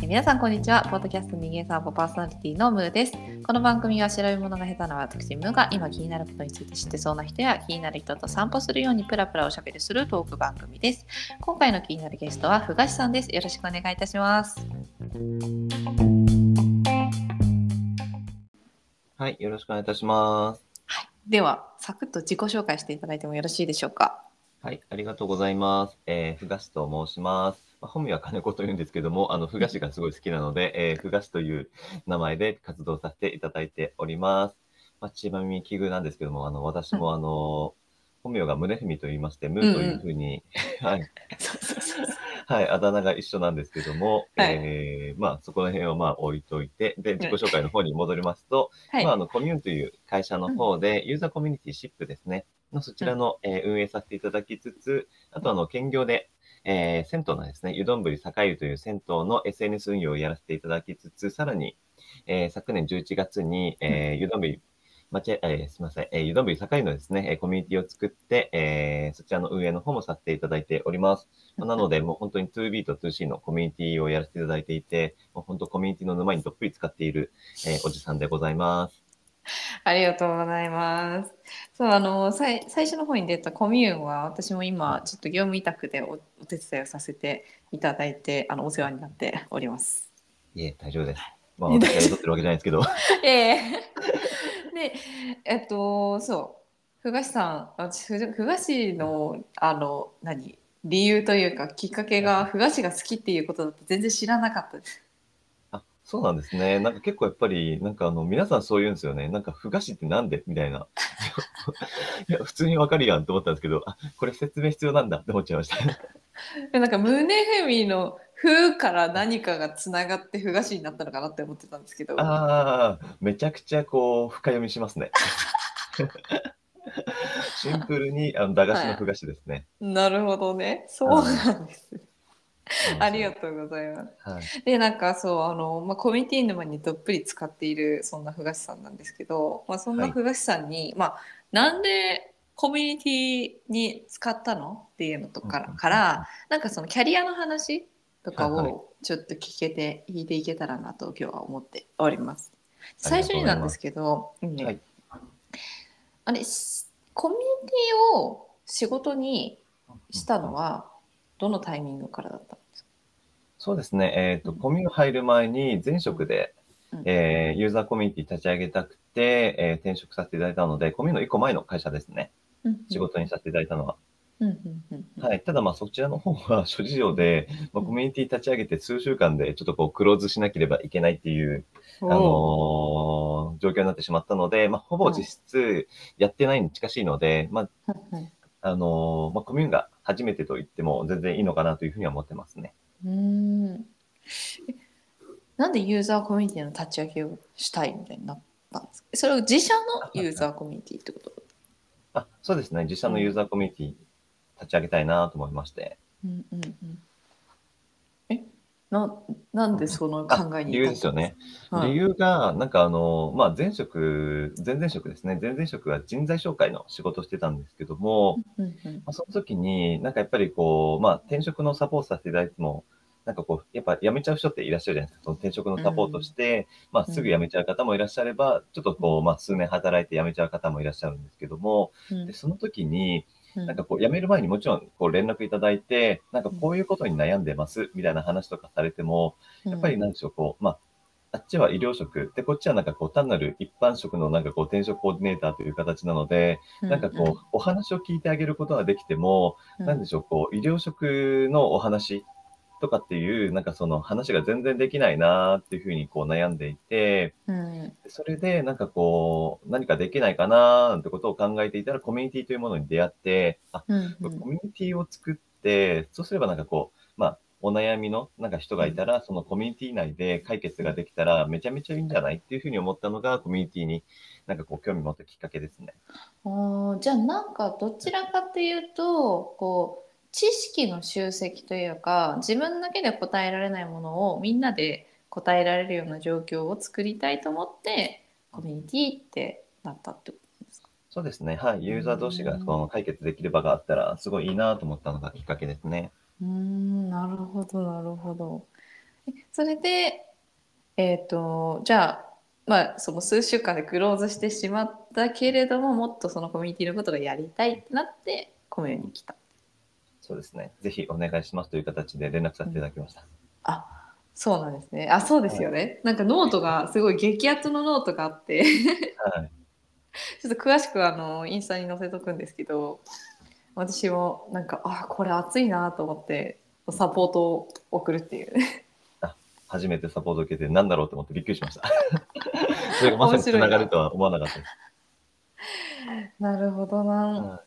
皆さんこんにちは。ポッドキャスト人間散歩パーソナリティのムーです。この番組は調べ物が下手な私ムーが今気になることについて知ってそうな人や気になる人と散歩するようにプラプラおしゃべりするトーク番組です。今回の気になるゲストはふがしさんです。よろしくお願いいたします。はい、よろしくお願いいたします。では、サクッと自己紹介していただいてもよろしいでしょうか？はい、ありがとうございます。えー、ふがしと申します。まあ、本名は金子というんですけども、あの、ふがしがすごい好きなので、えー、ふがしという名前で活動させていただいております。まあ、ちまみ奇遇なんですけども、あの、私もあの、本名が宗文と言いまして、ムーというふうに、はい。はい、あだ名が一緒なんですけども、はいえー、まあ、そこら辺をまあ置いといて、で、自己紹介の方に戻りますと、はい。まあ、あの、コミューンという会社の方で、ユーザーコミュニティシップですね、のそちらの、えー運営させていただきつつ、あと、あの、兼業で、えー銭湯のですね、湯丼栄湯という銭湯の SNS 運用をやらせていただきつつ、さらに、えー昨年11月に、えー湯丼まち、えーすみません、えー、湯丼栄湯のですね、えーコミュニティを作って、えーそちらの運営の方もさせていただいております。まあなので、もう本当に 2B と 2C のコミュニティをやらせていただいていて、もう本当コミュニティの沼にどっぷり使っている、えーおじさんでございます。ありがとうございます。そうあのさい最初の方に出たコミューンは私も今ちょっと業務委託でおお手伝いをさせていただいてあのお世話になっております。いえ、大丈夫です。まあ、私が雇ってるわけじゃないですけど。ええ でえっとそうふがしさん私ふふがしのあの何理由というかきっかけがふがしが好きっていうことだと全然知らなかったです。あ、そうなんですね。なんか結構やっぱり、なんかあの、皆さんそう言うんですよね。なんか、ふ菓子ってなんで？みたいな。いや、普通にわかるやんと思ったんですけど、あ、これ説明必要なんだって思っちゃいました。でなんか胸ふみの「ふ」から何かがつながってふがしになったのかなって思ってたんですけど。ああ、めちゃくちゃこう、深読みしますね。シンプルに、あの、駄菓子のふ菓子ですね。なるほどね。そうなんです。ありがう。とうございます。はい。で、なんかそう、あの、まあ、コミュニティ沼にどっぷり使っている、そんなふがしさんなんですけど、まあ、そんなふがしさんに、まあ、なんでコミュニティに使ったの？っていうのとかうんから、なんかそのキャリアの話とかはいはいをちょっと聞けて、聞いていけたらなと今日は思っております。最初になんですけど、うんねはいあれ、しコミュニティを仕事にしたのは、どのタイミングからだったんですか？そうですね。えっ、と、コミュ入る前に前職で、うん。えーユーザーコミュニティ立ち上げたくて、えー転職させていただいたので、コミュの1個前の会社ですね。仕事にさせていただいたのは。うんうんうんうん。はい。ただ、まあ、そちらの方は 諸事情で、まあ、コミュニティ立ち上げて数週間で、ちょっとこう、クローズしなければいけないっていう、あおのー状況になってしまったので、まあ、ほぼ実質やってないに近しいので、まあ、ーうんあのーまあ、コミュが初めてと言っても全然いいのかなというふうには思ってますね。うんなんでユーザーコミュニティの立ち上げをしたいみたいになったんですか？それを自社のユーザーコミュニティってこと？あ、そうですね。自社のユーザーコミュニティ立ち上げたいなと思いまして。うんうんうんえななんでその考えに理由ですよね。はい理由が、なんかあの、まあ、前職、前々職ですね。前々職は人材紹介の仕事をしてたんですけども、うんうんまあ、その時に、なんかやっぱりこう、まあ、転職のサポートさせていただいても、なんかこう、やっぱ辞めちゃう人っていらっしゃるじゃないですか。その転職のサポートして、まあ、すぐ辞めちゃう方もいらっしゃれば、ちょっとこう、まあ、数年働いて辞めちゃう方もいらっしゃるんですけども、うんで、その時に、うんなんかこう、辞める前にもちろん、こう、連絡いただいて、なんかこういうことに悩んでます、みたいな話とかされても、やっぱりなんでしょう、こう、まあ、あっちは医療職、で、こっちはなんかこう、単なる一般職のなんかこう、転職コーディネーターという形なので、なんかこう、お話を聞いてあげることはできても、うん。なんでしょう、こう、医療職のお話とかっていう、なんかその話が全然できないなっていうふうにこう悩んでいて、うんそれでなんかこう、何かできないかななんてことを考えていたら、コミュニティというものに出会って、あ、うんうコんミュニティを作って、そうすればなんかこう、まあ、お悩みのなんか人がいたら、そのコミュニティ内で解決ができたら、めちゃめちゃいいんじゃないっていうふうに思ったのが、コミュニティになんかこう、興味持ったきっかけですね。あーじゃあなんかどちらかっていうとこう知識の集積というか自分だけで答えられないものをみんなで答えられるような状況を作りたいと思ってコミュニティってなったってことですか？そうですね。はい。ユーザー同士がその解決できる場があったら、すごいいいなと思ったのがきっかけですね。うんなるほどなるほど。えそれでえっ、とじゃあまあその数週間でクローズしてしまったけれどももっとそのコミュニティのことがやりたいってなってコミュニに来た。そうですね。ぜひお願いしますという形で連絡させていただきました。あそうなんですね。あそうですよね。なんかノートがすごい激アツのノートがあってはい。ちょっと詳しくあのインスタに載せとくんですけど私もなんかあこれ熱いなと思ってサポートを送るっていう。初めてサポートを受けて何だろうと思ってびっくりしました。それがまさにつながるとは思わなかったです。なるほどな。は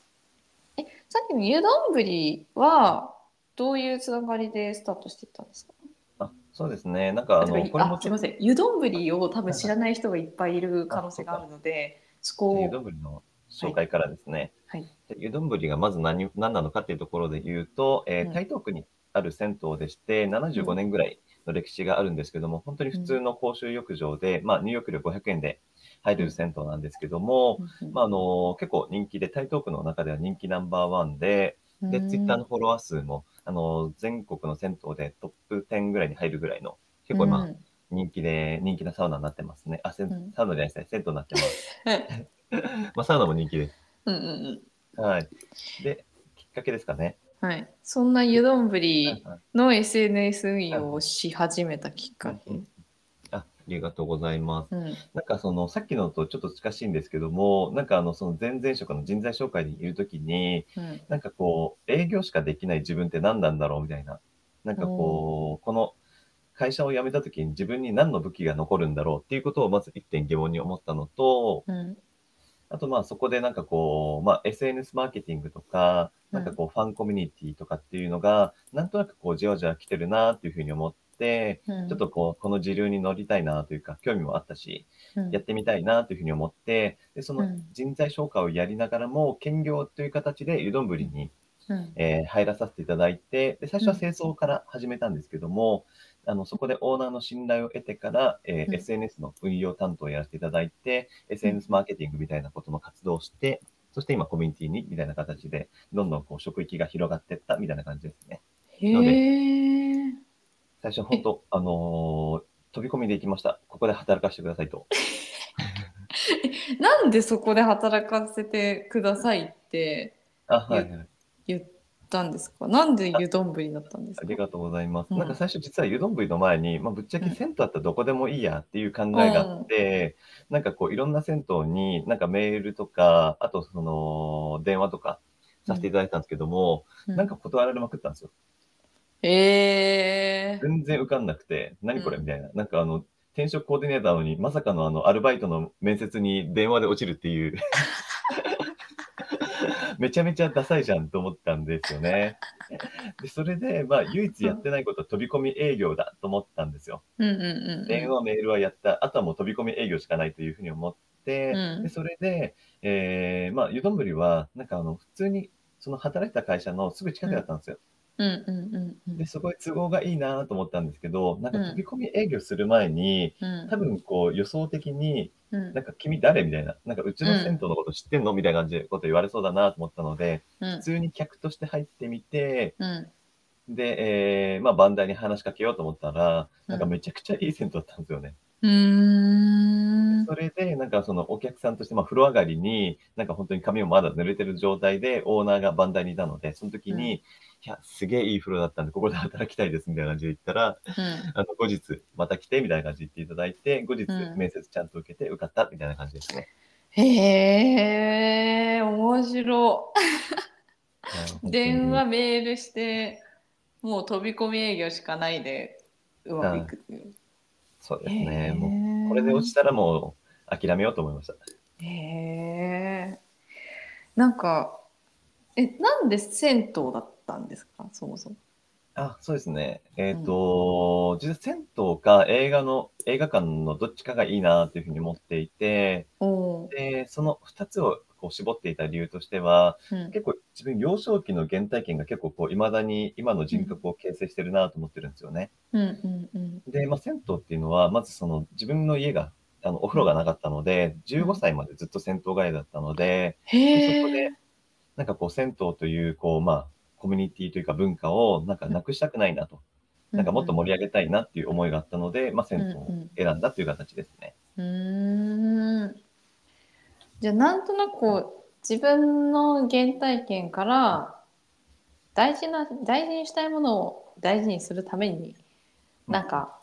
さっきの湯丼ぶりはどういうつながりでスタートしていったんですか？あそうですね。なんかあの、あこれもすみません。湯りを多分知らない人がいっぱいいる可能性があるのでそこ湯を丼の紹介からですね。はい。で湯丼がまず何何なのかっていうところで言うと、えーうん。台東区にある銭湯でして、75年ぐらいの歴史があるんですけども、本当に普通の公衆浴場で、まあ、入浴料500円で入れる銭湯なんですけども、まあ、あの結構人気で、台東区の中では人気ナンバーワンで、で、ツイッターのフォロワー数も、あの全国の銭湯でトップ10ぐらいに入るぐらいの、結構今、うん人気で、人気なサウナになってますね。あ、せんうんサウナじゃないですね。銭湯になってます。は い まあ、サウナも人気です。うんうんはい。で、きっかけですかね。うんはいそんな湯丼ぶりはいの SNS 運用をし始めたきっかけ。りがとうございます。うん。なんかその、さっきのとちょっと近しいんですけども、なんかあの、その前々職の人材紹介にいるときに、うん。なんかこう、営業しかできない自分って何なんだろうみたいな。なんかこう、この会社を辞めたときに自分に何の武器が残るんだろうっていうことをまず一点疑問に思ったのと、うん。あとまあそこでなんかこう、まあ SNS マーケティングとか、うん。なんかこうファンコミュニティとかっていうのが、なんとなくこうじわじわ来てるなっていうふうに思って、うん。ちょっとこう、この時流に乗りたいなというか、興味もあったし、うん。やってみたいなというふうに思って、で、そのうん。人材紹介をやりながらも、兼業という形で湯丼に、うん。えー入らさせていただいて、で、最初は清掃から始めたんですけども、あの、そこでオーナーの信頼を得てから、えーうん。SNS の運用担当をやらせていただいて、SNS マーケティングみたいなことの活動をして、そして今コミュニティにみたいな形で、どんどんこう職域が広がっていったみたいな感じですね。へえ。最初本当、あのー飛び込みで行きました。ここで働かせてくださいと。なんでそこで働かせてくださいってあ、はい、はい。言ったんですか？なんで湯丼ぶりだったんですか？ありがとうございます。うんなんか最初実は湯丼の前に、まあ、ぶっちゃけ銭湯だったらどこでもいいやっていう考えがあって、なんかこういろんな銭湯になんかメールとか、あとその電話とかさせていただいたんですけども、なんか断られまくったんですよ。へえ。全然受かんなくて、何これうんみたいな。なんかあの、転職コーディネーターなのに、まさかのあの、アルバイトの面接に電話で落ちるっていう。めちゃめちゃダサいじゃんと思ったんですよね。で、それで、まあ、唯一やってないことは飛び込み営業だと思ったんですよ。うんうんうんうん。電話、メールはやった。あとはもう飛び込み営業しかないというふうに思って、うんでそれで、えー、まあ、湯丼は、なんかあの、普通に、その働いてた会社のすぐ近くだったんですよ。うんうんうんうんで、すごい都合がいいなと思ったんですけど、なんかうん。飛び込み営業する前に、うん。多分こう予想的に、うん。なんか君誰みたいな、なんかうちの銭湯のこと知ってんのみたいな感じでこと言われそうだなと思ったので、うん。普通に客として入ってみて、うん。で、えー、まあバンダイに話しかけようと思ったら、うん。なんかめちゃくちゃいい銭湯だったんですよね。うーん。それで、なんかそのお客さんとして、まあ風呂上がりに、なんか本当に髪もまだ濡れてる状態でオーナーがバンダイにいたので、その時に、うんいや、すげえいい風呂だったんで、ここで働きたいですみたいな感じで言ったら、うん。あの後日また来てみたいな感じで言っていただいて、後日うん。面接ちゃんと受けて受かったみたいな感じですね。へえ面白うん電話メールしてもう飛び込み営業しかないでうまくいく。っていうそうですね。もうこれで落ちたらもう諦めようと思いました。へえ。なんかえなんで銭湯だった？んですか？そもそも。あ、そうですね。えっ、と、実は銭湯か映画の、映画館のどっちかがいいなというふうに思っていて、おー。で、その2つをこう絞っていた理由としては、うん。結構自分幼少期の原体験が結構こう未だに今の人格を形成してるなと思ってるんですよね。うんうんうん。で、まあ、銭湯っていうのは、まずその自分の家が、あの、お風呂がなかったので、15歳までずっと銭湯帰りだったので、へえそこでなんかこう、銭湯という、こう、まあ、コミュニティというか文化をなんかなくしたくないなと。なんかもっと盛り上げたいなっていう思いがあったので、まあ、銭湯を選んだという形ですね。うーんじゃあなんとなくこう自分の原体験から大事な大事にしたいものを大事にするためになんか、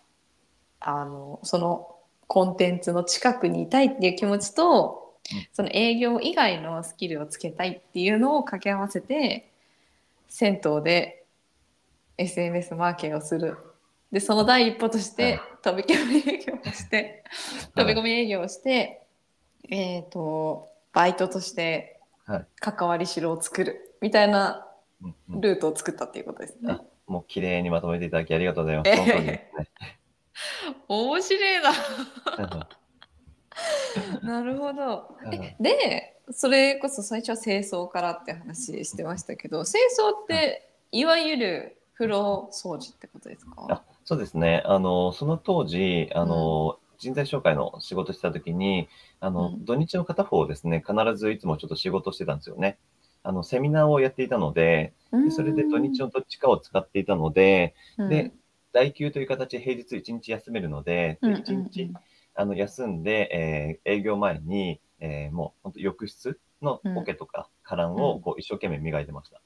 あのそのコンテンツの近くにいたいっていう気持ちと、うんその営業以外のスキルをつけたいっていうのを掛け合わせて銭湯で SNS マーケをするでその第一歩として飛び込み営業をして飛び込み営業をして、えっ、とバイトとしてはい関わりしろを作るみたいなうんうんルートを作ったっていうことですね。あもう綺麗にまとめていただきありがとうございます。えその通りですね。面白いな。うんなるほど。うんえでそれこそ最初は清掃からって話してましたけど清掃ってい。わゆる風呂掃除ってことですか？あそうですね。あの、その当時、あの、人材紹介の仕事してた時に、あの、うん。土日の片方をですね、必ずいつもちょっと仕事してたんですよね。あの、セミナーをやっていたので、でそれで土日のどっちかを使っていたので、で、代休という形で平日1日休めるので、うん1日あの休んで、えー営業前に、えーもう本当浴室の桶とかカランをこう一生懸命磨いてました。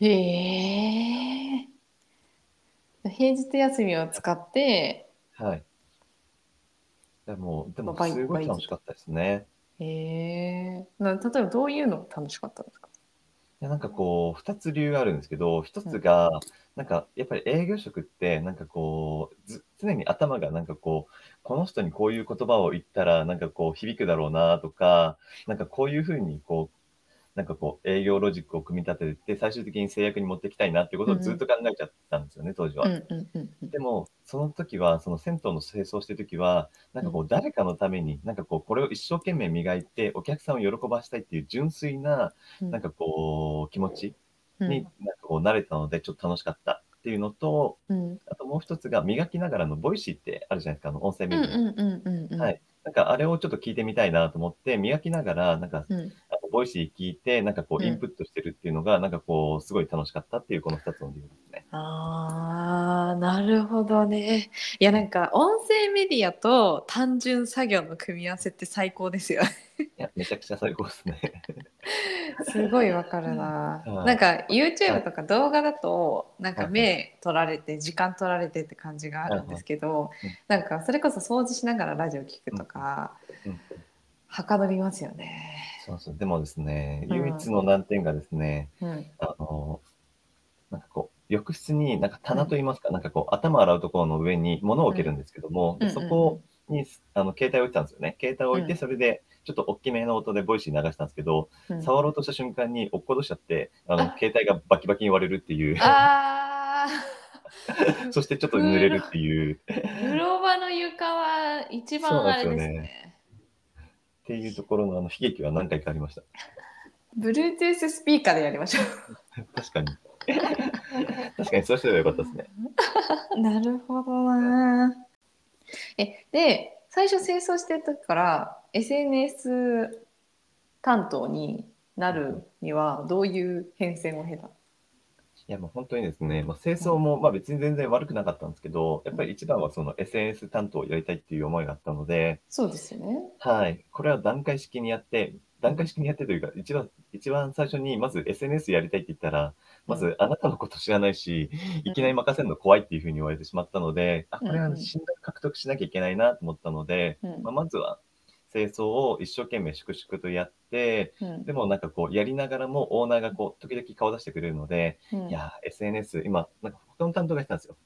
へえ平日休みを使ってはい。でも、でもすごい楽しかったですね。へえな例えばどういうのが楽しかったんですか？いやなんかこう、二つ理由があるんですけど、一つが、なんかやっぱり営業職って、なんかこう、ず常に頭がなんかこう、この人にこういう言葉を言ったら、なんかこう、響くだろうなとか、なんかこういうふうにこう、なんかこう、営業ロジックを組み立てて、最終的に制約に持っていきたいなっていうことをずっと考えちゃったんですよね、当時は。でも、その時は、その銭湯の清掃してる時は、なんかこう、誰かのために、なんかこう、これを一生懸命磨いて、お客さんを喜ばしたいっていう純粋な、うん。なんかこう、気持ちうん。に、なんかこう、慣れたので、ちょっと楽しかったっていうのと、うん。あともう一つが、磨きながらの Voicy ってあるじゃないですか、あの、音声メディア。はい。なんか、あれをちょっと聞いてみたいなと思って、磨きながら、なんか、うん Voicy 聞いて、なんかこう、うん。インプットしてるっていうのが、なんかこう、すごい楽しかったっていう、この二つの理由ですね。あーなるほどね。いやなんか音声メディアと単純作業の組み合わせって最高ですよいや、めちゃくちゃ最高ですね。すごいわかるな。はい。なんか YouTube とか動画だとなんかはい目取られて時間取られてって感じがあるんですけどなんかそれこそ掃除しながらラジオ聞くとかうん。はかどりますよね。そうそう。でもですね、うん。唯一の難点がですね、うん。あの、なんかこう、浴室になんか棚といいますか、なんかこう、頭洗うところの上に物を置けるんですけども、でそこにあの携帯を置いてたんですよね。携帯を置いて、うん。それで、ちょっと大きめの音で Voicy 流したんですけど、うん。触ろうとした瞬間に落っことしちゃって、あのあ。携帯がバキバキに割れるっていう、あ そしてちょっと濡れるっていう、ー風呂場の床は一番あれですね。っていうところのあの悲劇は何回かありました。Bluetooth スピーカーでやりましょ確かに。確かにそうしてればよかったですね。う。なるほどな。えで最初清掃してる時から SNS 担当になるにはどういう変遷を経たいや、もう本当にですね、まあ、清掃もまあ別に全然悪くなかったんですけど、やっぱり一番はその SNS 担当をやりたいっていう思いがあったので、そうですよね。はい。これは段階式にやって、段階式にやってというか、一番、一番最初にまず SNS やりたいって言ったら、まずあなたのこと知らないし、いきなり任せるの怖いっていうふうに言われてしまったので、あ、これは信頼獲得しなきゃいけないなと思ったので、うん。まあ、まずは清掃を一生懸命粛々とやって、うん。でもなんかこう、やりながらもオーナーがこう、時々顔出してくれるので、うん。いやー、SNS、今、なんか他の担当が言ってたんですよ。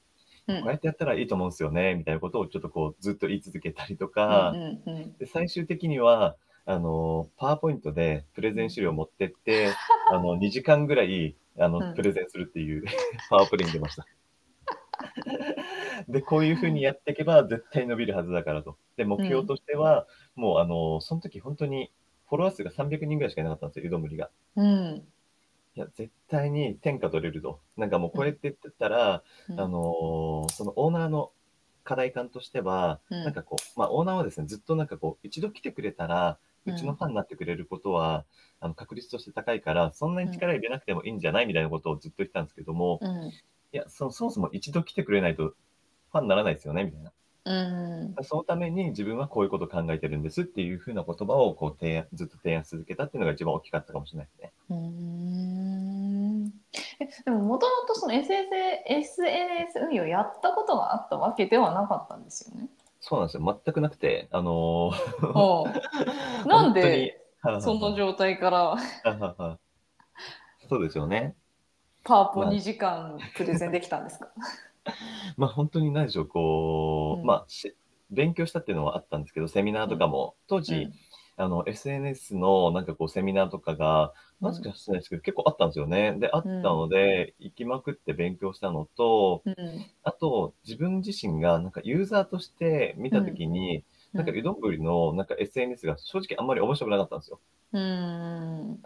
うん。こうやってやったらいいと思うんですよね、みたいなことをちょっとこう、ずっと言い続けたりとか、うんうんうん。で最終的には、あの、パワーポイントでプレゼン資料を持ってって、あの、2時間ぐらい、あうん。の、プレゼンするっていう、パワープレイに出ました。で、こういうふうにやっていけば絶対伸びるはずだからと。で、目標としては、もう、あの、その時本当にフォロワー数が300人ぐらいしかいなかったんですよ、湯どむりが。うんいや、絶対に天下取れると。なんかもうこれって言ってたら、うんあのーそのオーナーの課題感としては、うんなんかこう、まあオーナーはですね、ずっとなんかこう、一度来てくれたら、うちのファンになってくれることは、あの確率として高いから、そんなに力入れなくてもいいんじゃないみたいなことをずっと言ってたんですけども、いうんや、そそもそも一度来てくれないとファンにならないですよね、みたいな。うんそのために自分はこういうことを考えてるんですっていうふうな言葉をこう提案ずっと提案し続けたっていうのが一番大きかったかもしれないですね。うーんえでももともとその SNS, 運用やったことがあったわけではなかったんですよね？そうなんですよ。全くなくて、あのー なんでその状態から？そうですよね。パワポまあ2時間プレゼンできたんですか、まあ本当に何でしょう、こう、うん。まあし勉強したっていうのはあったんですけど、セミナーとかも、当時、うん。あの SNS のなんかこうセミナーとかが、うん。なぜか知らないですけど、結構あったんですよね。で、あったので、行きまくって勉強したのと、うん。あと、自分自身がなんかユーザーとして見たときに、なんかうどんぶりのなんか SNS が正直あんまり面白くなかったんですよ。うん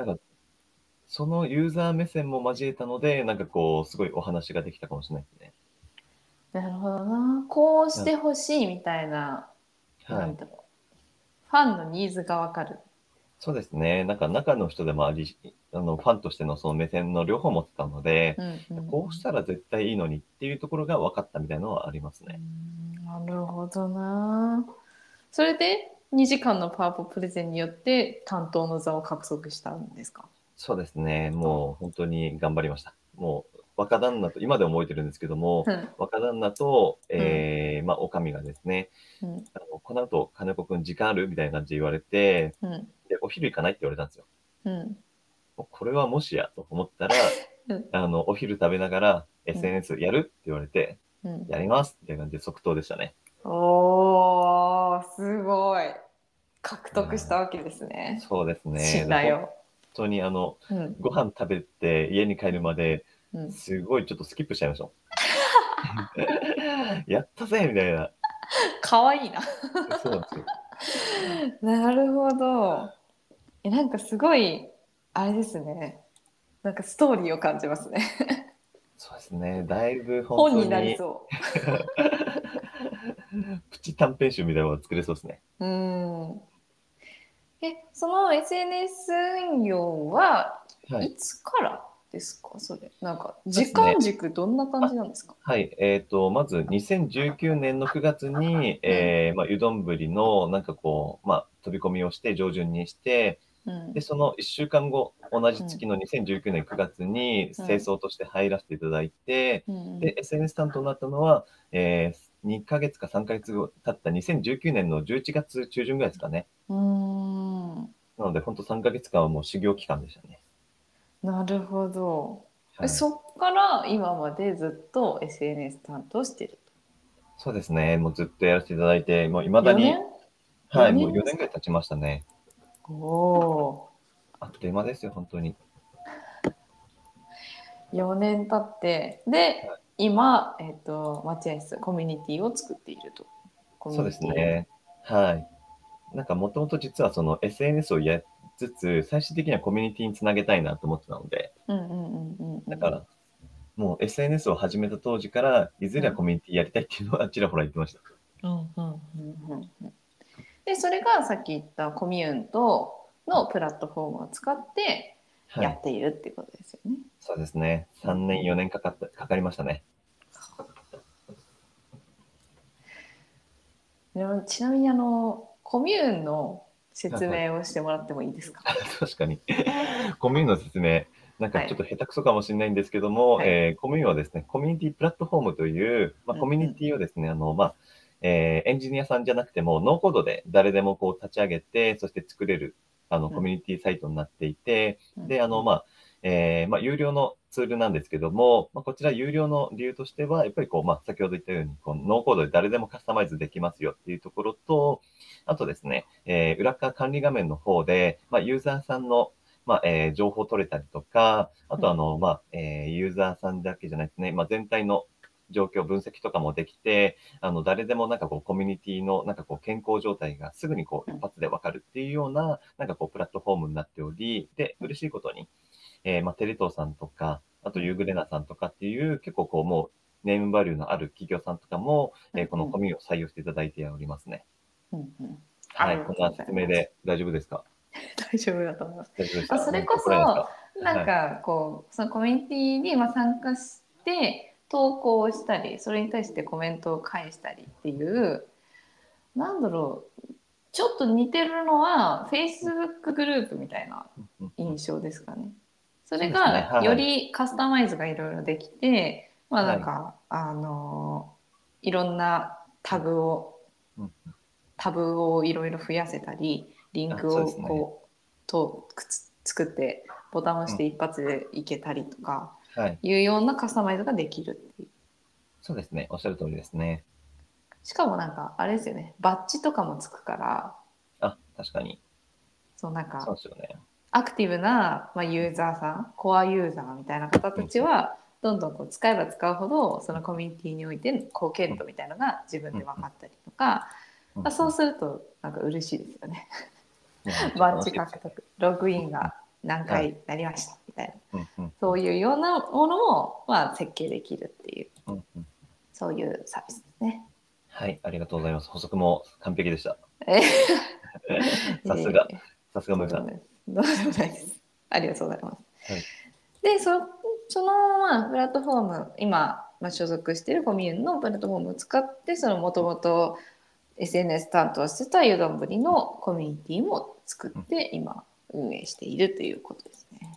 そのユーザー目線も交えたので、なんかこう、すごいお話ができたかもしれないですね。なるほどなこうしてほしいみたいな、はい。なんだろうファンのニーズがわかる。そうですね。なんか中の人でもあり、あの、ファンとしてのその目線の両方持ってたので、うんうんこうしたら絶対いいのにっていうところが分かったみたいなのはありますね。うんなるほどなそれで2時間のパワポプレゼンによって担当の座を獲得したんですか？そうですね。もう本当に頑張りました。もう若旦那と、今でも覚えてるんですけども、うん若旦那と、えーまあ、おかみがですね、うんあのこの後、金子くん時間あるみたいな感じで言われて、うんで、お昼行かないって言われたんですよ。うんこれはもしやと思ったら、うんあの、お昼食べながら SNS やるって言われて、うんやりますって感じで即答でしたね。おーすごい獲得したわけですね。そうですね。信頼を。本当にあの、うんご飯食べて家に帰るまで、うん、すごいちょっとスキップしちゃいましたもん。やったぜみたいな。かわいいな。そうなんですよ。なるほど。えなんかすごいあれですね。なんかストーリーを感じますね。そうですね。だいぶ本になりにそ プチ短編集みたいなのが作れそうですね。う。うん。えその SNS 運用ははい。いつからですか、それ。なんか時間軸どんな感じなんですか？はい。えっ、と、まず2019年の9月に、えーまあ、湯丼ぶりのなんかこう、まあ、飛び込みをして上旬にして、うんで、その1週間後、同じ月の2019年9月に清掃として入らせていただいて、うんで、SNS 担当になったのは、えー、2ヶ月か3ヶ月後経った2019年の11月中旬ぐらいですかね。うーん。なので、本当3ヶ月間はもう修行期間でしたね。なるほど。はい、そっから今までずっと SNS 担当してるそうですね。もうずっとやらせていただいて、もう未と。だに、4はい、もう4年ぐらい経ちましたね。おおあっという間ですよ、本当に。ー。4年経って、で、今、えっ、と、待合室、コミュニティを作っていると。そうですね。はい。なんかもともと実はその SNS をやりつつ、最終的にはコミュニティにつなげたいなと思ってたので、うんうんうんうんうん。だから、もう SNS を始めた当時から、いずれはコミュニティやりたいっていうのはちらほら言ってました。うんうんうんうんうん。で、それがさっき言ったコミューンとのプラットフォームを使ってはい。やっているっていうことですよね。そうですね。3年、4年かかった、かかりましたね。ちなみにあのコミューンの説明をしてもらってもいいですか？確かに。コミューンの説明、なんかちょっと下手くそかもしれないんですけども、はいえーコミューンはですね、コミュニティプラットフォームという、まあ、うんコミュニティをですね、あの、まあ、えーエンジニアさんじゃなくても、ノーコードで誰でもこう立ち上げて、そして作れる、あの、うん。コミュニティサイトになっていて、うん。で、あの、まあ、えーまあ、有料のツールなんですけども、まあ、こちら有料の理由としては、やっぱりこう、まあ、先ほど言ったように、こうノーコードで誰でもカスタマイズできますよっていうところと、あとですね、えー裏側管理画面の方で、まあ、ユーザーさんの、まあ、えー情報取れたりとか、あとあの、まあ、えーユーザーさんだけじゃないですね、まあ、全体の状況分析とかもできて、あの、誰でもなんかこう、コミュニティのなんかこう、健康状態がすぐにこう、一発でわかるっていうような、なんかこう、プラットフォームになっており、で、嬉しいことに、えーまあ、テレ東さんとか、あとユーグレナさんとかっていう、結構こう、もう、ネームバリューのある企業さんとかも、えーこのコミュニを採用していただいておりますね。うんうん。はい、ことんな説明で大丈夫ですか？大丈夫だと思います。あそれこそなんかこうそのコミュニティにまあ参加して投稿をしたりそれに対してコメントを返したりっていうなんだろうちょっと似てるのは Facebook グループみたいなうん印象ですかね。それがよりカスタマイズがいろいろできて、まあなんか、あのいろんなタグをうん。タブをいろいろ増やせたりリンクをこうとくつ作ってボタンを押して一発でいけたりとかはい、いうようなカスタマイズができるっていう。そうですね、おっしゃる通りですね。しかもなんかあれですよね。バッジとかもつくから。あ、確かに。そうなんかそうですよね。アクティブな、まあ、ユーザーさんコアユーザーみたいな方たちはどんどんこう使えば使うほどそのコミュニティにおいての貢献度みたいなのが自分で分かったりとか、まあ、そうするとなんか嬉しいですよね。バッジ獲得。ログインが何回なりました。みたいなうんうんそういうようなものも、まあ、設計できるっていううんうんそういうサービスですね。はい、ありがとうございます。補足も完璧でした。え さすがえーさすがムーさん。どうでもないです。ありがとうございます。はいでそその、まあ、プラットフォーム今、まあ、所属しているコミューンのプラットフォームを使ってそのもともと SNS 担当してた湯丼ぶりのコミュニティも作って今運営しているということですね。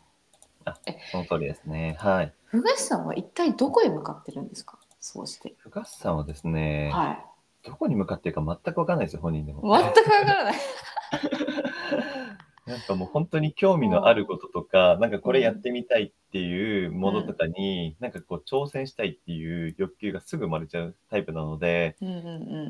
その通りですね。はい。ふがしさんは一体どこへ向かってるんですか？そうして。ふがっさんはですね、はい。どこに向かっているか全くわからないですよ、本人でも。全くわからない。なんかもう本当に興味のあることとか、なんかこれやってみたいっていうものとかに、なんかこう挑戦したいっていう欲求がすぐ生まれちゃうタイプなので、うんう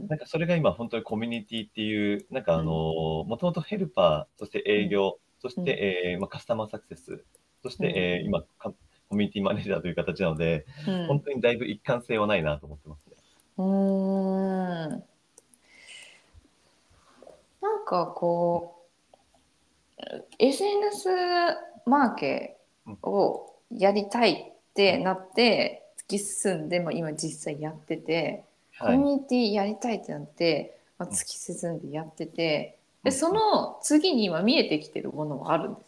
んなんかそれが今本当にコミュニティっていう、なんかあの、もともとヘルパー、そして営業、そして、えーまあ、カスタマーサクセス、そして、うんえー今か、コミュニティマネージャーという形なので、うん。本当にだいぶ一貫性はないなと思ってますね。うーんなんかこう SNS マーケをやりたいってなって突き進んでも今実際やってて、はい。コミュニティやりたいってなって、まあ、突き進んでやっててうんでその次に今見えてきてるものはあるんですか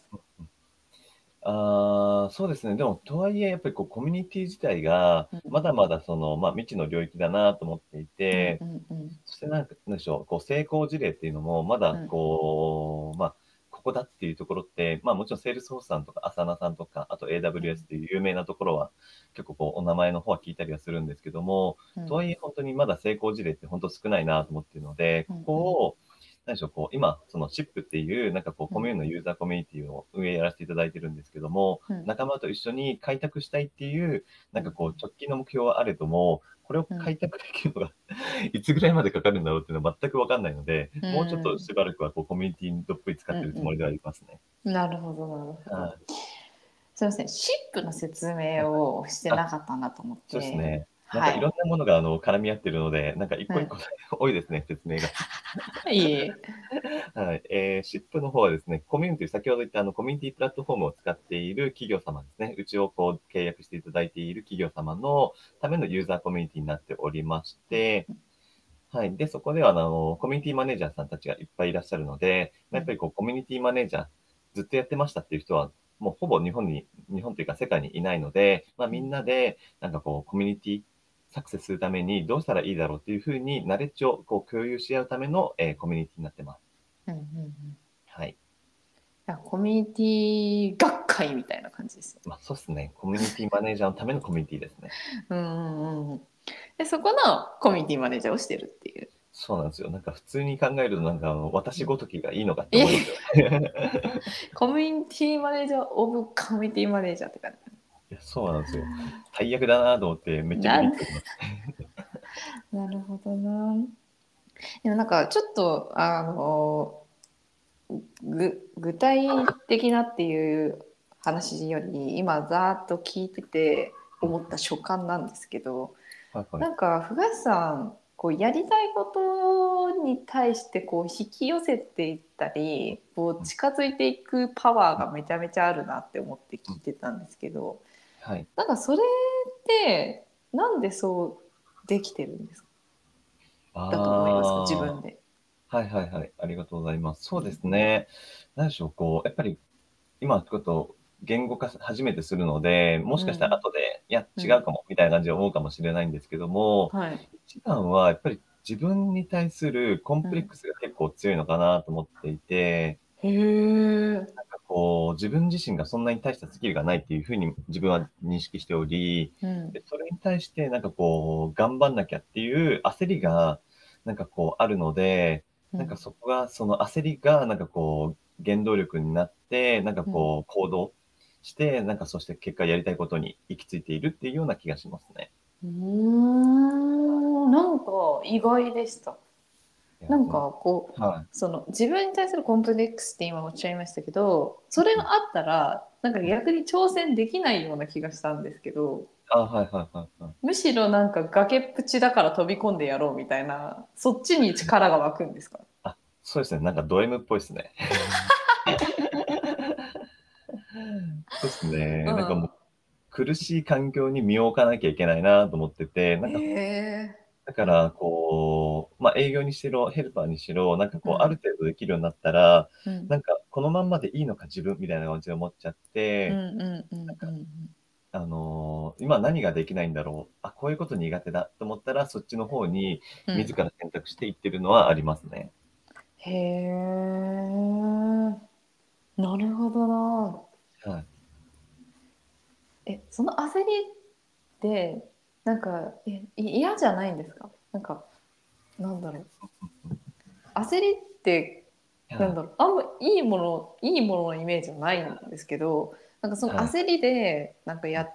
ああ、そうですね。でも、とはいえ、やっぱりこう、コミュニティ自体がうん、まだまだその、まあ、未知の領域だなと思っていて、うんうんそしてなんか、なんでしょう、こう、成功事例っていうのも、まだうん、こう、まあ、ここだっていうところって、まあ、もちろん、セールスフォースさんとか、 Asana さんとか、あと AWS っていう有名なところは、結構こう、お名前の方は聞いたりはするんですけども、うん。とはいえ、本当にまだ成功事例って本当少ないなと思っているので、うん。ここを、何でしょう、こう、今、そのシップっていう、なんかこう、コミューンのユーザーコミュニティを運営やらせていただいてるんですけども、うん仲間と一緒に開拓したいっていう、なんかこう、直近の目標はあれども、これを開拓できるのが、いつぐらいまでかかるんだろうっていうのは全くわかんないので、うんもうちょっとしばらくはこうコミュニティにどっぷり使ってるつもりではありますね。なるほどなるほど。はいすみませんシップの説明をしてなかったなと思って。そうですね。なんはいかいろんなものがあの絡み合ってるので、なんか一個一個多いですね、説明が。いえいえ。はい。えー、シップの方はですね、コミュニティ、先ほど言ったあのコミュニティプラットフォームを使っている企業様ですね。うちをこう契約していただいている企業様のためのユーザーコミュニティになっておりまして、はい。で、そこではあの、コミュニティマネージャーさんたちがいっぱいいらっしゃるので、やっぱりこう、コミュニティマネージャー、ずっとやってましたっていう人は、もうほぼ日本に、日本というか世界にいないので、まあみんなで、なんかこう、コミュニティサクセスするためにどうしたらいいだろうっていうふうに、ナレッジをこう共有し合うための、えーコミュニティになってます。うんうんうんはい。コミュニティ学会みたいな感じですよ。まあ、そうですね。コミュニティマネージャーのためのコミュニティですね。うんうんうん。でそこのコミュニティマネージャーをしてるっていう。そうなんですよ。なんか普通に考えると、なんかあの私ごときがいいのかって思うんですよね。コミュニティマネージャーオブコミュニティマネージャーって感じ。いやそうなんですよ。大役だなと思って、めっちゃビビってます。なるほどな。でもなんかちょっとあのぐ具体的なっていう話より今ざーっと聞いてて思った所感なんですけど、はいはいなんかふがさんこうやりたいことに対してこう引き寄せていったりこう近づいていくパワーがめちゃめちゃあるなって思って聞いてたんですけどはい。なんかそれってなんでそうできてるんですか？だと思います自分で。はいはいはい。ありがとうございます。そうですね。なんでしょう、こう、やっぱり今ちょっと言語化初めてするので、もしかしたら後で、いや、うん違うかも、みたいな感じで思うかもしれないんですけども、はい。一番はやっぱり自分に対するコンプレックスが結構強いのかなと思っていて、へえ。なんかこう、自分自身がそんなに大したスキルがないっていうふうに自分は認識しており、うん。でそれに対してなんかこう、頑張んなきゃっていう焦りが、なんかこうあるので、なんかそこが、その焦りが、なんかこう、原動力になって、なんかこう、行動して、なんかそして結果やりたいことに行き着いているっていうような気がしますね。うーん。なんか意外でした。なんかこう。はその自分に対するコンプレックスって今おっしゃいましたけどそれがあったらなんか逆に挑戦できないような気がしたんですけどい。あ、はいはいはいはい。むしろなんか崖っぷちだから飛び込んでやろうみたいなそっちに力が湧くんですか？そうですね。なんかド M っぽいですね。そうですね。うんなんかもう、苦しい環境に身を置かなきゃいけないなと思ってて、なんか、へだから、こう、まあ、営業にしろ、ヘルパーにしろ、なんかこう、うんある程度できるようになったら、え、うん、なんか、このまんまでいいのか、自分みたいな感じで思っちゃって、うんうんうんうんあのー今何ができないんだろう。あ、こういうこと苦手だと思ったら、そっちの方にうん自ら選択していってるのはありますね。へえなるほどなはい。えその焦りってなんかえい嫌じゃないんですか？なんかなんだろう。焦りってなんだろう。あんまいいものいいもののイメージはないんですけどなんかそのはい。焦りでなんかやっ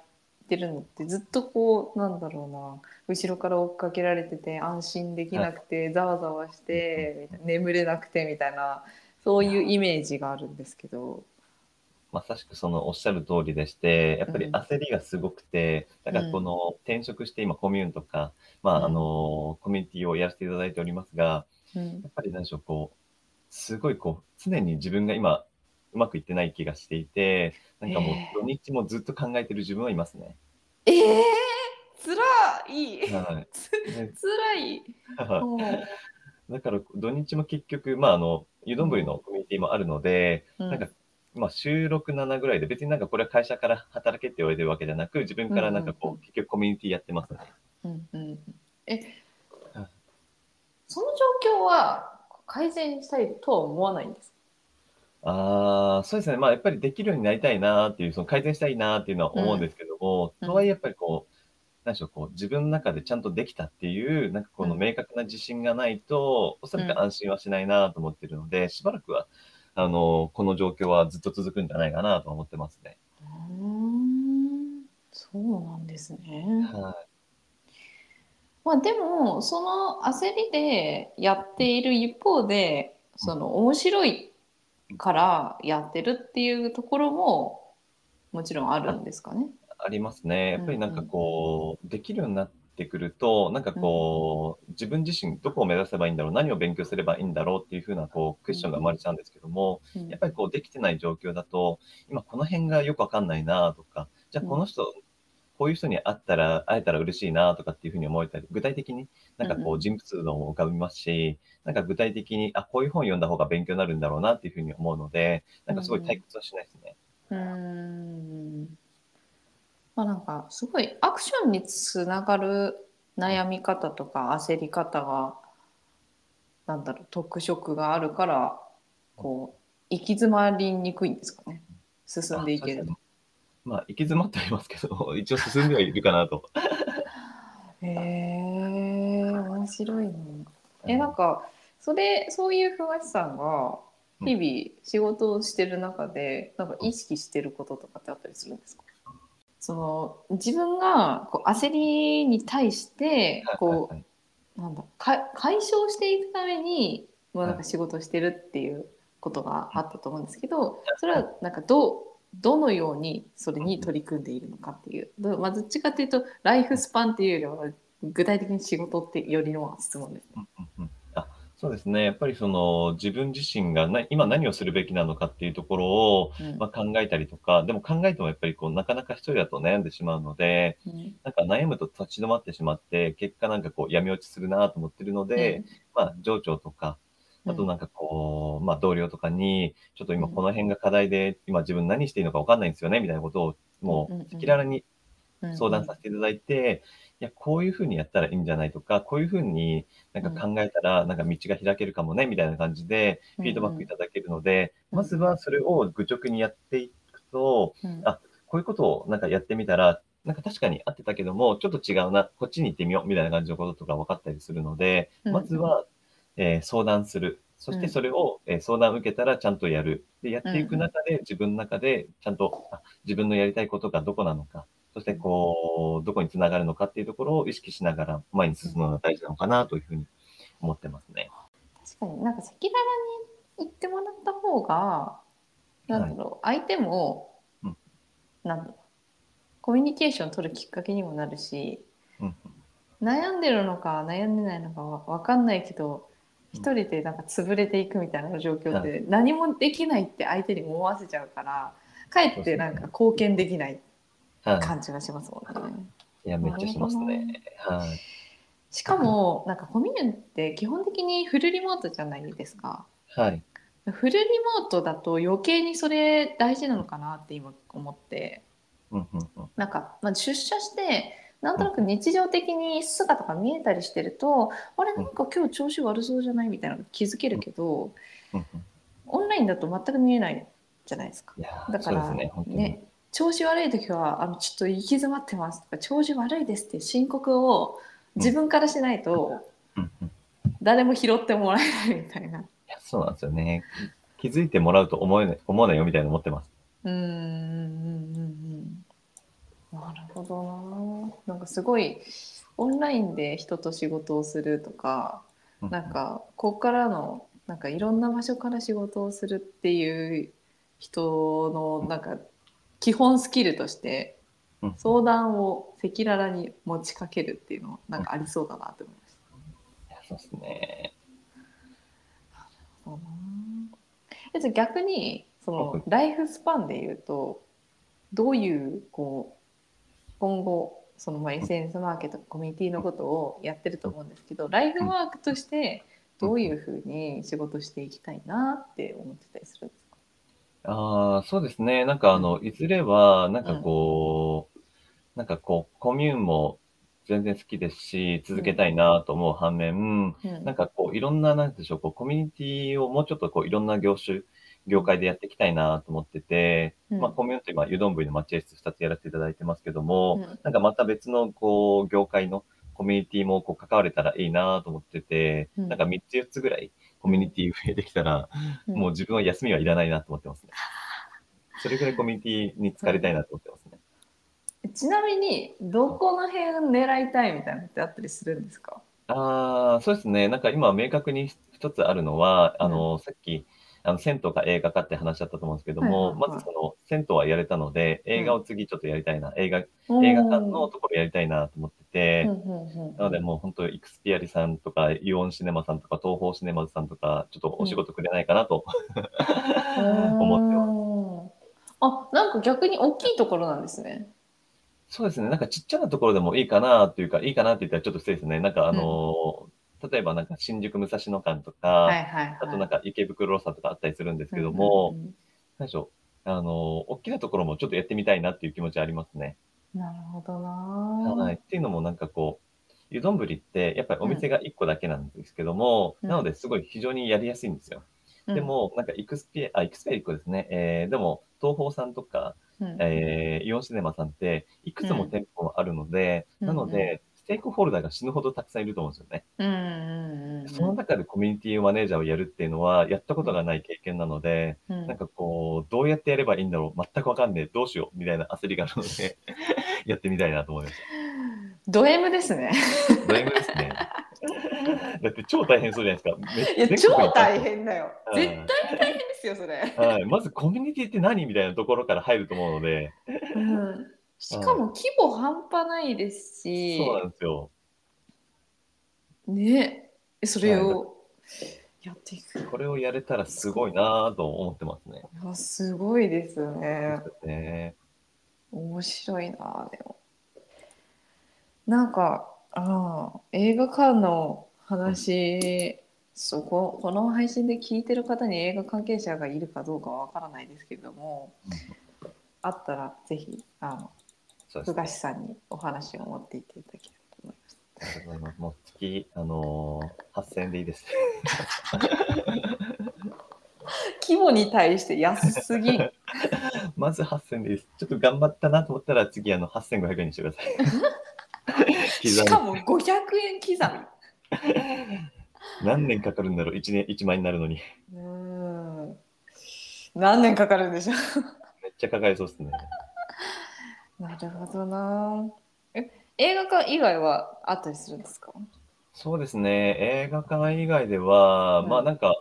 てるのってずっとこうなんだろうな。後ろから追っかけられてて安心できなくてざわざわして眠れなくてみたいなそういうイメージがあるんですけど。まさしくそのおっしゃる通りでして、やっぱりうん。焦りがすごくて、だからこの転職して今コミューンとか、まうん。ああの、コミュニティをやらせていただいておりますが、うん。やっぱり何でしょう、こう、すごいこう、常に自分が今、うまくいってない気がしていて、なんかもう土日もずっと考えてる自分はいますね。えー、つらい。はい。つらい。うん。だから土日も結局、まああの、湯丼のコミュニティもあるので、うん。なんか、まあ、週6、7ぐらいで、別になんかこれは会社から働けって言われてるわけじゃなく、自分からなんかこう、結局コミュニティやってますね。うんうん、えはい。その状況は改善したいとは思わないんですああ、そうですね。まあ、やっぱりできるようになりたいなっていう、その改善したいなっていうのは思うんですけども、うん。とはいえやっぱりこう、なんでしょう、こう、自分の中でちゃんとできたっていう、なんかこのうん。明確な自信がないと、おそらく安心はしないなと思ってるので、しばらくは、あの、この状況はずっと続くんじゃないかなと思ってますね。うんそうなんですね。はまあでもその焦りでやっている一方でその面白いからやってるっていうところももちろんあるんですかね。い。ありますね。やっぱりなんかこう、できるようになってくると、なんかこう、自分自身どこを目指せばいいんだろう、何を勉強すればいいんだろうっていうふうな、こう、クエスチョンが生まれちゃうんですけども、うん。やっぱりこうできてない状況だと、今この辺がよくわかんないなとか、じゃあこの人、こういう人に会ったら、会えたら嬉しいなとかっていうふうに思えたり、具体的になんかこう人物像も浮かびますし、なんか具体的に、あ、こういう本読んだ方が勉強になるんだろうなっていうふうに思うので、なんかすごい退屈はしないですね。うーんまあなんかすごいアクションにつながる悩み方とか焦り方がなんだろう特色があるからこう行き詰まりにくいんですかね進んでいけると。まあ、行き詰まってはいますけど、一応進んではいるかなと。へえ面白いね。えなんかそれそういうふわしさんが日々仕事をしてる中でなんか意識してることとかってあったりするんですか？その自分がこう焦りに対してこうなんだか解消していくためにもうなんかはい仕事をしてるっていうことがあったと思うんですけどそれはなんかどうどのようにそれに取り組んでいるのかっていうどまあ、どっちかっていうとライフスパンっていうよりは具体的に仕事ってよりの質問です。ね。うんうんうん。あそうですね。やっぱりその自分自身がな今何をするべきなのかっていうところを、うん。まあ、考えたりとか、でも考えてもやっぱりこうなかなか一人だと悩んでしまうので、うん。なんか悩むと立ち止まってしまって、結果なんかこう闇落ちするなと思ってるので、まあ、上長とか、あとなんかこう、まあ同僚とかに、ちょっと今この辺が課題で、今自分何していいのか分かんないんですよね、みたいなことを、もう、赤裸々に相談させていただいて、いや、こういうふうにやったらいいんじゃないとか、こういうふうになんか考えたら、なんか道が開けるかもね、みたいな感じで、フィードバックいただけるので、まずはそれを愚直にやっていくと、あ、こういうことをなんかやってみたら、なんか確かに合ってたけども、ちょっと違うな、こっちに行ってみよう、みたいな感じのこととか分かったりするので、まずは、えー、相談する。そしてそれを、えー、相談を受けたらちゃんとやる。で、やっていく中で、自分の中でちゃんと、あ自分のやりたいことがどこなのか、そしてこう、どこにつながるのかっていうところを意識しながら前に進むのが大事なのかなというふうに思ってますね。確かになんか赤裸々に言ってもらった方が、なんだろう、はい、相手も、うん、なんだろう、コミュニケーション取るきっかけにもなるし、うん、悩んでるのか悩んでないのかわかんないけど、一人でなんか潰れていくみたいな状況って何もできないって相手に思わせちゃうからかえってなんか貢献できない感じがしますもんね。いや、めっちゃしますね。はい。しかも、なんかコミュニって基本的にフルリモートじゃないですか。はい。フルリモートだと余計にそれ大事なのかなって今思って、なんか、まあ、出社してなんとなく日常的に姿が見えたりしてると、あれなんか今日調子悪そうじゃないみたいなの気づけるけど、オンラインだと全く見えないじゃないですか。だからねね調子悪い時はあのちょっと行き詰まってますとか調子悪いですって申告を自分からしないと、誰も拾ってもらえないみたいな。いやそうなんですよね。気づいてもらうと思えない思わないよみたいな思ってます。うんうんうんうんなるほどな。なんかすごいオンラインで人と仕事をするとか、なんかここからのなんかいろんな場所から仕事をするっていう人のなんか基本スキルとして相談を赤裸々に持ちかけるっていうのなんかありそうだなと思いました。そうですね。じゃ逆にそのライフスパンでいうとどういうこう今後そのまあ SNS マーケットコミュニティのことをやってると思うんですけどライフワークとしてどういうふうに仕事していきたいなって思ってたりするんですか？ああ、そうですね。なんかあの、いずれは、なんかこう、なんかこう、コミューンも全然好きですし、続けたいなと思う反面、うん。なんかこう、いろんな、なんでしょう、こう、コミュニティをもうちょっとこう、いろんな業種、業界でやっていきたいなと思ってて、うん。まあ、コミュニティ、今、湯丼の待合室2つやらせていただいてますけども、うん。なんかまた別の、こう、業界のコミュニティもこう関われたらいいなと思ってて、うん。なんか3つ4つぐらい、コミュニティ増えてきたら、もう自分は休みはいらないなと思ってますね。それぐらいコミュニティに疲れたいなと思ってますね。ちなみに、どこの辺狙いたいみたいなのってあったりするんですか？ああ、そうですね。なんか今明確に一つあるのは、あの、さっき、あの、銭湯か映画かって話だったと思うんですけども、はいはいはい、まずその、銭湯はやれたので、映画を次ちょっとやりたいな、映画、映画館のところやりたいなと思ってて、なのでもう本当、イクスピアリさんとか、イオンシネマさんとか、東宝シネマズさんとか、ちょっとお仕事くれないかなと、うん、思ってます。あ、なんか逆に大きいところなんですね。そうですね。なんかちっちゃなところでもいいかなというか、いいかなって言ったらちょっと失礼ですね。なんかあの、うん例えばなんか新宿武蔵野間とか、はいはいはい、あとなんか池袋路さとかあったりするんですけども、うんうんうん、何でしょう、あの、大きなところもちょっとやってみたいなっていう気持ちありますね。なるほどなはい。っていうのもなんかこう、湯丼ってやっぱりお店が1個だけなんですけども、うん、なのですごい非常にやりやすいんですよ。うん、でも、なんかイクスピア、あ、イクスピア1個ですね。えー、でも、東宝さんとか、うん、えー、イオンシネマさんっていくつも店舗もあるので、なので、ステークホルダーが死ぬほどたくさんいると思うんですよね。うんうんうん、その中でコミュニティマネージャーをやるっていうのは、やったことがない経験なので、うん、なんかこう、どうやってやればいいんだろう、全くわかんねえ、どうしよう、みたいな焦りがあるのでやってみたいなと思いました。ド M ですね。ド M ですね。だって超大変そうじゃないですか。いや、超大変だよ。絶対に大変ですよ、それ。はい。まずコミュニティって何みたいなところから入ると思うので。うんしかも規模半端ないですし、そうなんですよ。ねそれをやっていく。これをやれたらすごいなと思ってますね。いやすごいですね。ね面白いなでも。なんかあ映画館の話そここの配信で聞いてる方に映画関係者がいるかどうかはわからないですけれども、あったらぜひあの富樫。さんにお話を持っていっていただければと思います。ありがとうございます。もう月、あのー、8000円でいいです。規模に対して安すぎる。まず8000円でいいです。ちょっと頑張ったなと思ったら次、あの、8500円にしてください。しかも500円刻何年かかるんだろう ?1 年、1万円になるのに。み。うーん。何年かかるんでしょめっちゃかかりそうですね。う。なるほどな。え、映画館以外はあったりするんですか？そうですね。映画館以外では、うんまあなんか、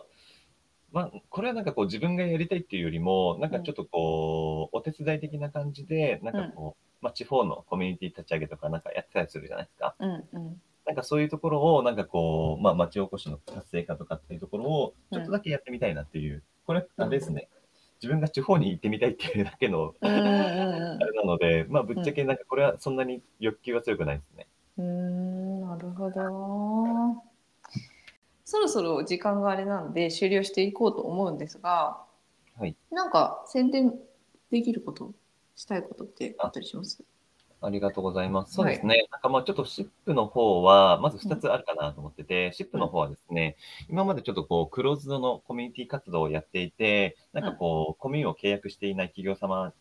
まあ、これはなんかこう自分がやりたいっていうよりも、なんかちょっとこう、お手伝い的な感じで、なんかこう、まあ地方のコミュニティ立ち上げとかなんかやってたりするじゃないですか。うんうん。なんかそういうところを、なんかこう、まあ町おこしの活性化とかっていうところを、ちょっとだけやってみたいなっていう、これ、あれですね。自分が地方に行ってみたいっていうだけの、あれなので、まあぶっちゃけなんかこれはそんなに欲求は強くないですね。うん。なるほど。そろそろ時間があれなので終了していこうと思うんですが、はい。なんか宣伝できること、したいことってあったりします？ありがとうございます。そうですね。なんかまあちょっとシップの方は、まず2つあるかなと思ってて、シップの方はですね、今までちょっとこう、クローズドのコミュニティ活動をやっていて、なんかこう、コミュを契約していない企業様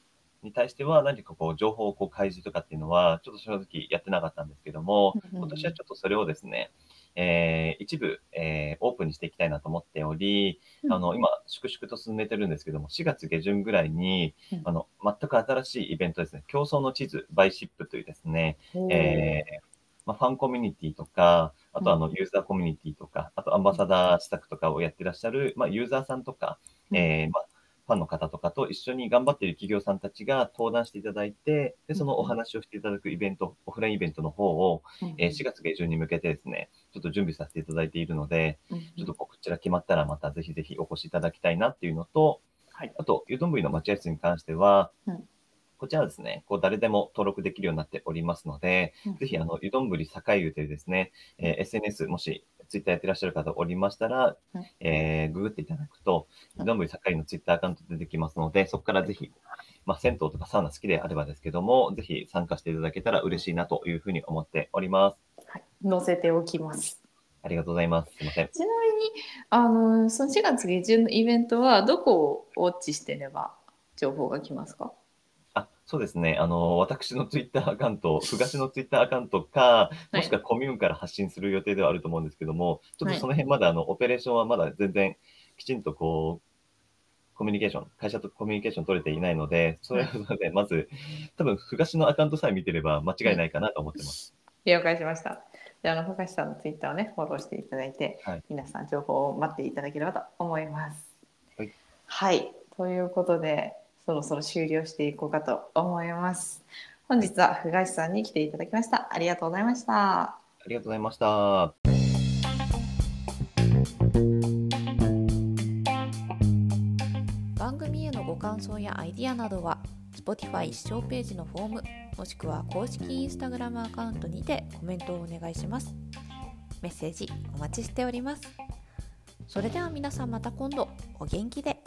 に対しては、何かこう、情報をこう開示とかっていうのは、ちょっと正直やってなかったんですけども、今年はちょっとそれをですね、えー一部、えーオープンにしていきたいなと思っており、あの、今、粛々と進めてるんですけども、4月下旬ぐらいに、うん。あの、全く新しいイベントですね、競争の地図、バイシップというですね、えーまあ、ファンコミュニティとか、あとあの、ユーザーコミュニティとか、あとアンバサダー施策とかをやってらっしゃる、まあ、ユーザーさんとか、うん。えーまあ、ファンの方とかと一緒に頑張っている企業さんたちが登壇していただいて、で、そのお話をしていただくイベント、オフラインイベントの方を、えー4月下旬に向けてですね、ちょっと準備させていただいているので、ちょっとこちら決まったらまたぜひぜひお越しいただきたいなっていうのと、はい。あと、湯丼の待合室に関しては、うん。こちらはですね、こう誰でも登録できるようになっておりますので、うん。ぜひ、あの、湯丼栄湯というですね、えー SNS、もしツイッターやってらっしゃる方おりましたら、うん。えーググっていただくと、湯丼栄のツイッターアカウント出てきますので、そこからぜひ、まあ、銭湯とかサウナ好きであればですけども、ぜひ参加していただけたら嬉しいなというふうに思っております。はい、載せておきます。ありがとうございます。すいません。ちなみにあのその4月下旬のイベントはどこをウォッチしてれば情報が来ますか？あ、そうですね。あの、私のツイッターアカウント、ふがしのツイッターアカウントか、もしくはコミューンから発信する予定ではあると思うんですけども、ちょっとその辺まだ、あの、オペレーションはまだ全然きちんとこう、コミュニケーション、会社とコミュニケーション取れていないので、それはので、まず、多分、ふがしのアカウントさえ見てれば間違いないかなと思ってます。了解しました。じゃあ、あの、深橋さんのツイッターをね、フォローしていただいて、はい皆さん情報を待っていただければと思います。はい。はい。ということで、そろそろ終了していこうかと思います。本日は深橋さんに来ていただきました。ありがとうございました。ありがとうございました。番組へのご感想やアイディアなどは Spotify 視聴ページのフォームもしくは公式 Instagram アカウントにてコメントをお願いします。メッセージお待ちしております。それでは皆さんまた今度。お元気で。